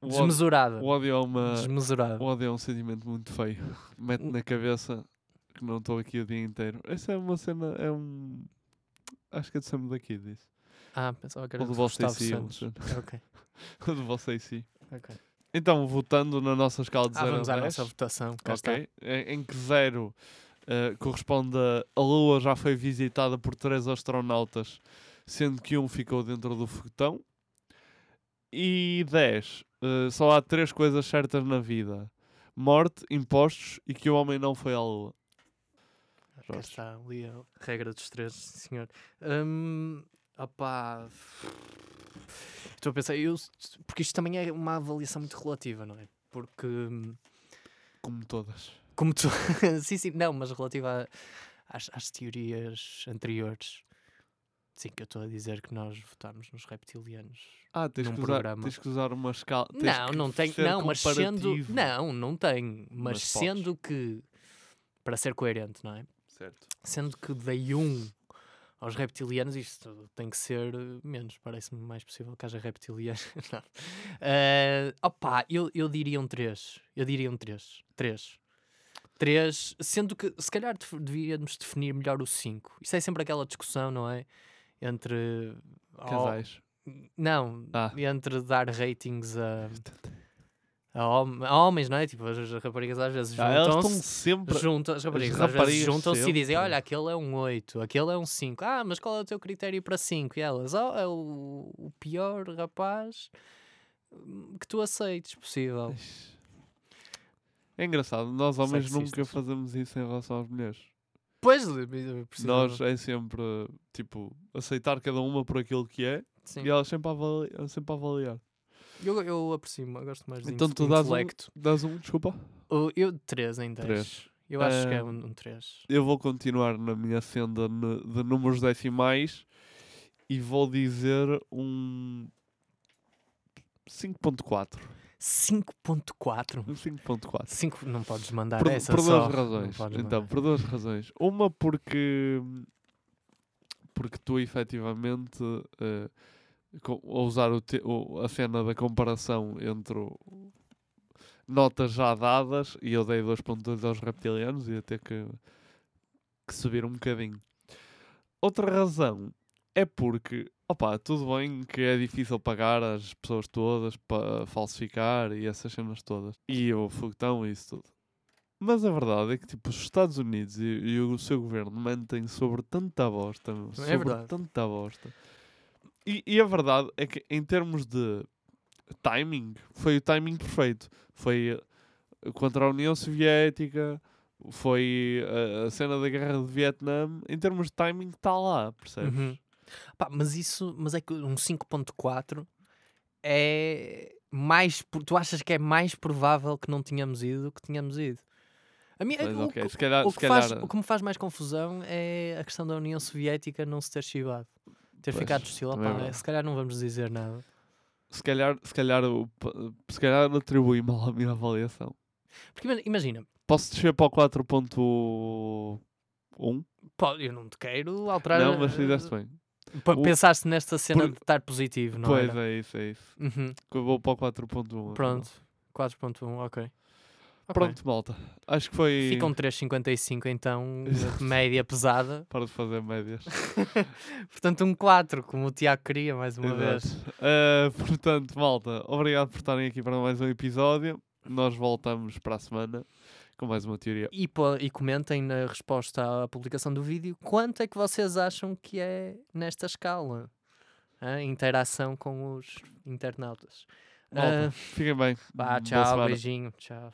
o desmesurada. O ódio é uma. Desmesurada. O ódio é um sentimento muito feio. Mete na cabeça que não estou aqui o dia inteiro. Essa é uma cena, é um. Acho que é de Sam daqui, disse. Ah, pensava que era do de Gustavo Sim. Santos. Ok. <laughs> o do Você Sim. Ok. Então, votando na nossa escala de Ah, 0 vamos a à 10. nossa votação, cá ok. Em, em que 0 corresponde a a Lua já foi visitada por três astronautas, sendo que um ficou dentro do foguetão. E 10. só há três coisas certas na vida: morte, impostos e que o homem não foi à Lua. Cá está ali a regra dos três, senhor. Hum, opá, estou a pensar, eu, porque isto também é uma avaliação muito relativa, não é? Porque, hum, Como todas. como tu, <laughs> sim, sim, não, mas relativa a- às, às teorias anteriores. Sim, que eu estou a dizer que nós votámos nos reptilianos Ah, tens num que, usar, programa. tens que usar uma escala. Não, não tem, não, mas sendo, não, não tem, mas, Mas podes. sendo que, para ser coerente, não é? Certo. Sendo que dei um aos reptilianos, isto tem que ser eh, menos, parece-me mais possível que haja reptilianos. <laughs> não. Eh, opa, eu, eu diria um 3, eu diria um 3, 3. 3, sendo que se calhar devíamos definir melhor o 5. Isto é sempre aquela discussão, não é? Entre Casais. não, Ah. entre dar ratings a, <laughs> A, hom- a homens, não é? Tipo, as, as raparigas às vezes Ah, elas juntam-se. sempre- Juntam, as as raparigas vezes raparigas juntam-se e dizem. Olha, aquele é um 8, aquele é um 5. Ah, mas qual é o teu critério para 5? E elas: Oh, é o, o pior rapaz hum, que tu aceites possível. É engraçado, nós homens nunca fazemos isso em relação às mulheres. Pois, Nós é sempre, tipo, aceitar cada uma por aquilo que é Sim. e elas sempre a avaliar. Sempre a avaliar. Eu, eu aprecio, eu gosto mais de Então tu dás um, intelecto. dás um, desculpa? O- Eu 3 em 10. Três. Eu acho que é um, um 3. Eu vou continuar na minha senda ne- de números decimais e vou dizer um 5.4. 5.4. Um 5.4. 5 não podes mandar Por, essa por só. duas Não razões. podes Então, mandar. por duas razões. Uma porque porque tu efetivamente eh, a usar o te- o- a cena da comparação entre o- notas já dadas e eu dei 2.2 aos reptilianos ia ter que, que subir um bocadinho. Outra razão é porque, opá, tudo bem que é difícil pagar as pessoas todas para falsificar e essas cenas todas. E o foguetão e isso tudo. Mas a verdade é que, tipo, os Estados Unidos e, e o seu governo mentem sobre tanta bosta, meu, é sobre verdade. tanta bosta. E, e a verdade é que, em termos de timing, foi o timing perfeito. Foi eh, contra a União Soviética, foi a, a cena da guerra de Vietnã. Em termos de timing, está lá, percebes? Uhum. Pá, mas isso, mas é que um 5.4 é mais, tu achas que é mais provável que não tínhamos ido do que tínhamos ido? A Pois, o, ok, que- calhar- o que faz- o que me faz mais confusão é a questão da União Soviética não se ter chibado. Ter Pois, ficado hostil. também é verdade. se calhar não vamos dizer nada. Se calhar, se calhar, se calhar atribuí mal a minha avaliação. Porque ima- imagina, Posso descer para o 4.1? pá, eu não te quero alterar. Não, mas fizeste bem. Pa- O- Pensaste nesta cena por- de estar positivo, não Pois era? é isso, é isso. Uhum. Eu vou para o 4.1. Pronto, 4.1, ok. Ok. Pronto, malta. Acho que foi. Ficam 3,55 então, <laughs> média pesada. Para de fazer médias. <laughs> Portanto, um 4, como o Tiago queria, mais uma vez. Exato. Ah, portanto, malta, obrigado por estarem aqui para mais um episódio. Nós voltamos para a semana com mais uma teoria. E, e comentem na resposta à publicação do vídeo quanto é que vocês acham que é nesta escala. a interação com os internautas. Malta, Ah, fiquem bem. Boa tchau, beijinho, tchau.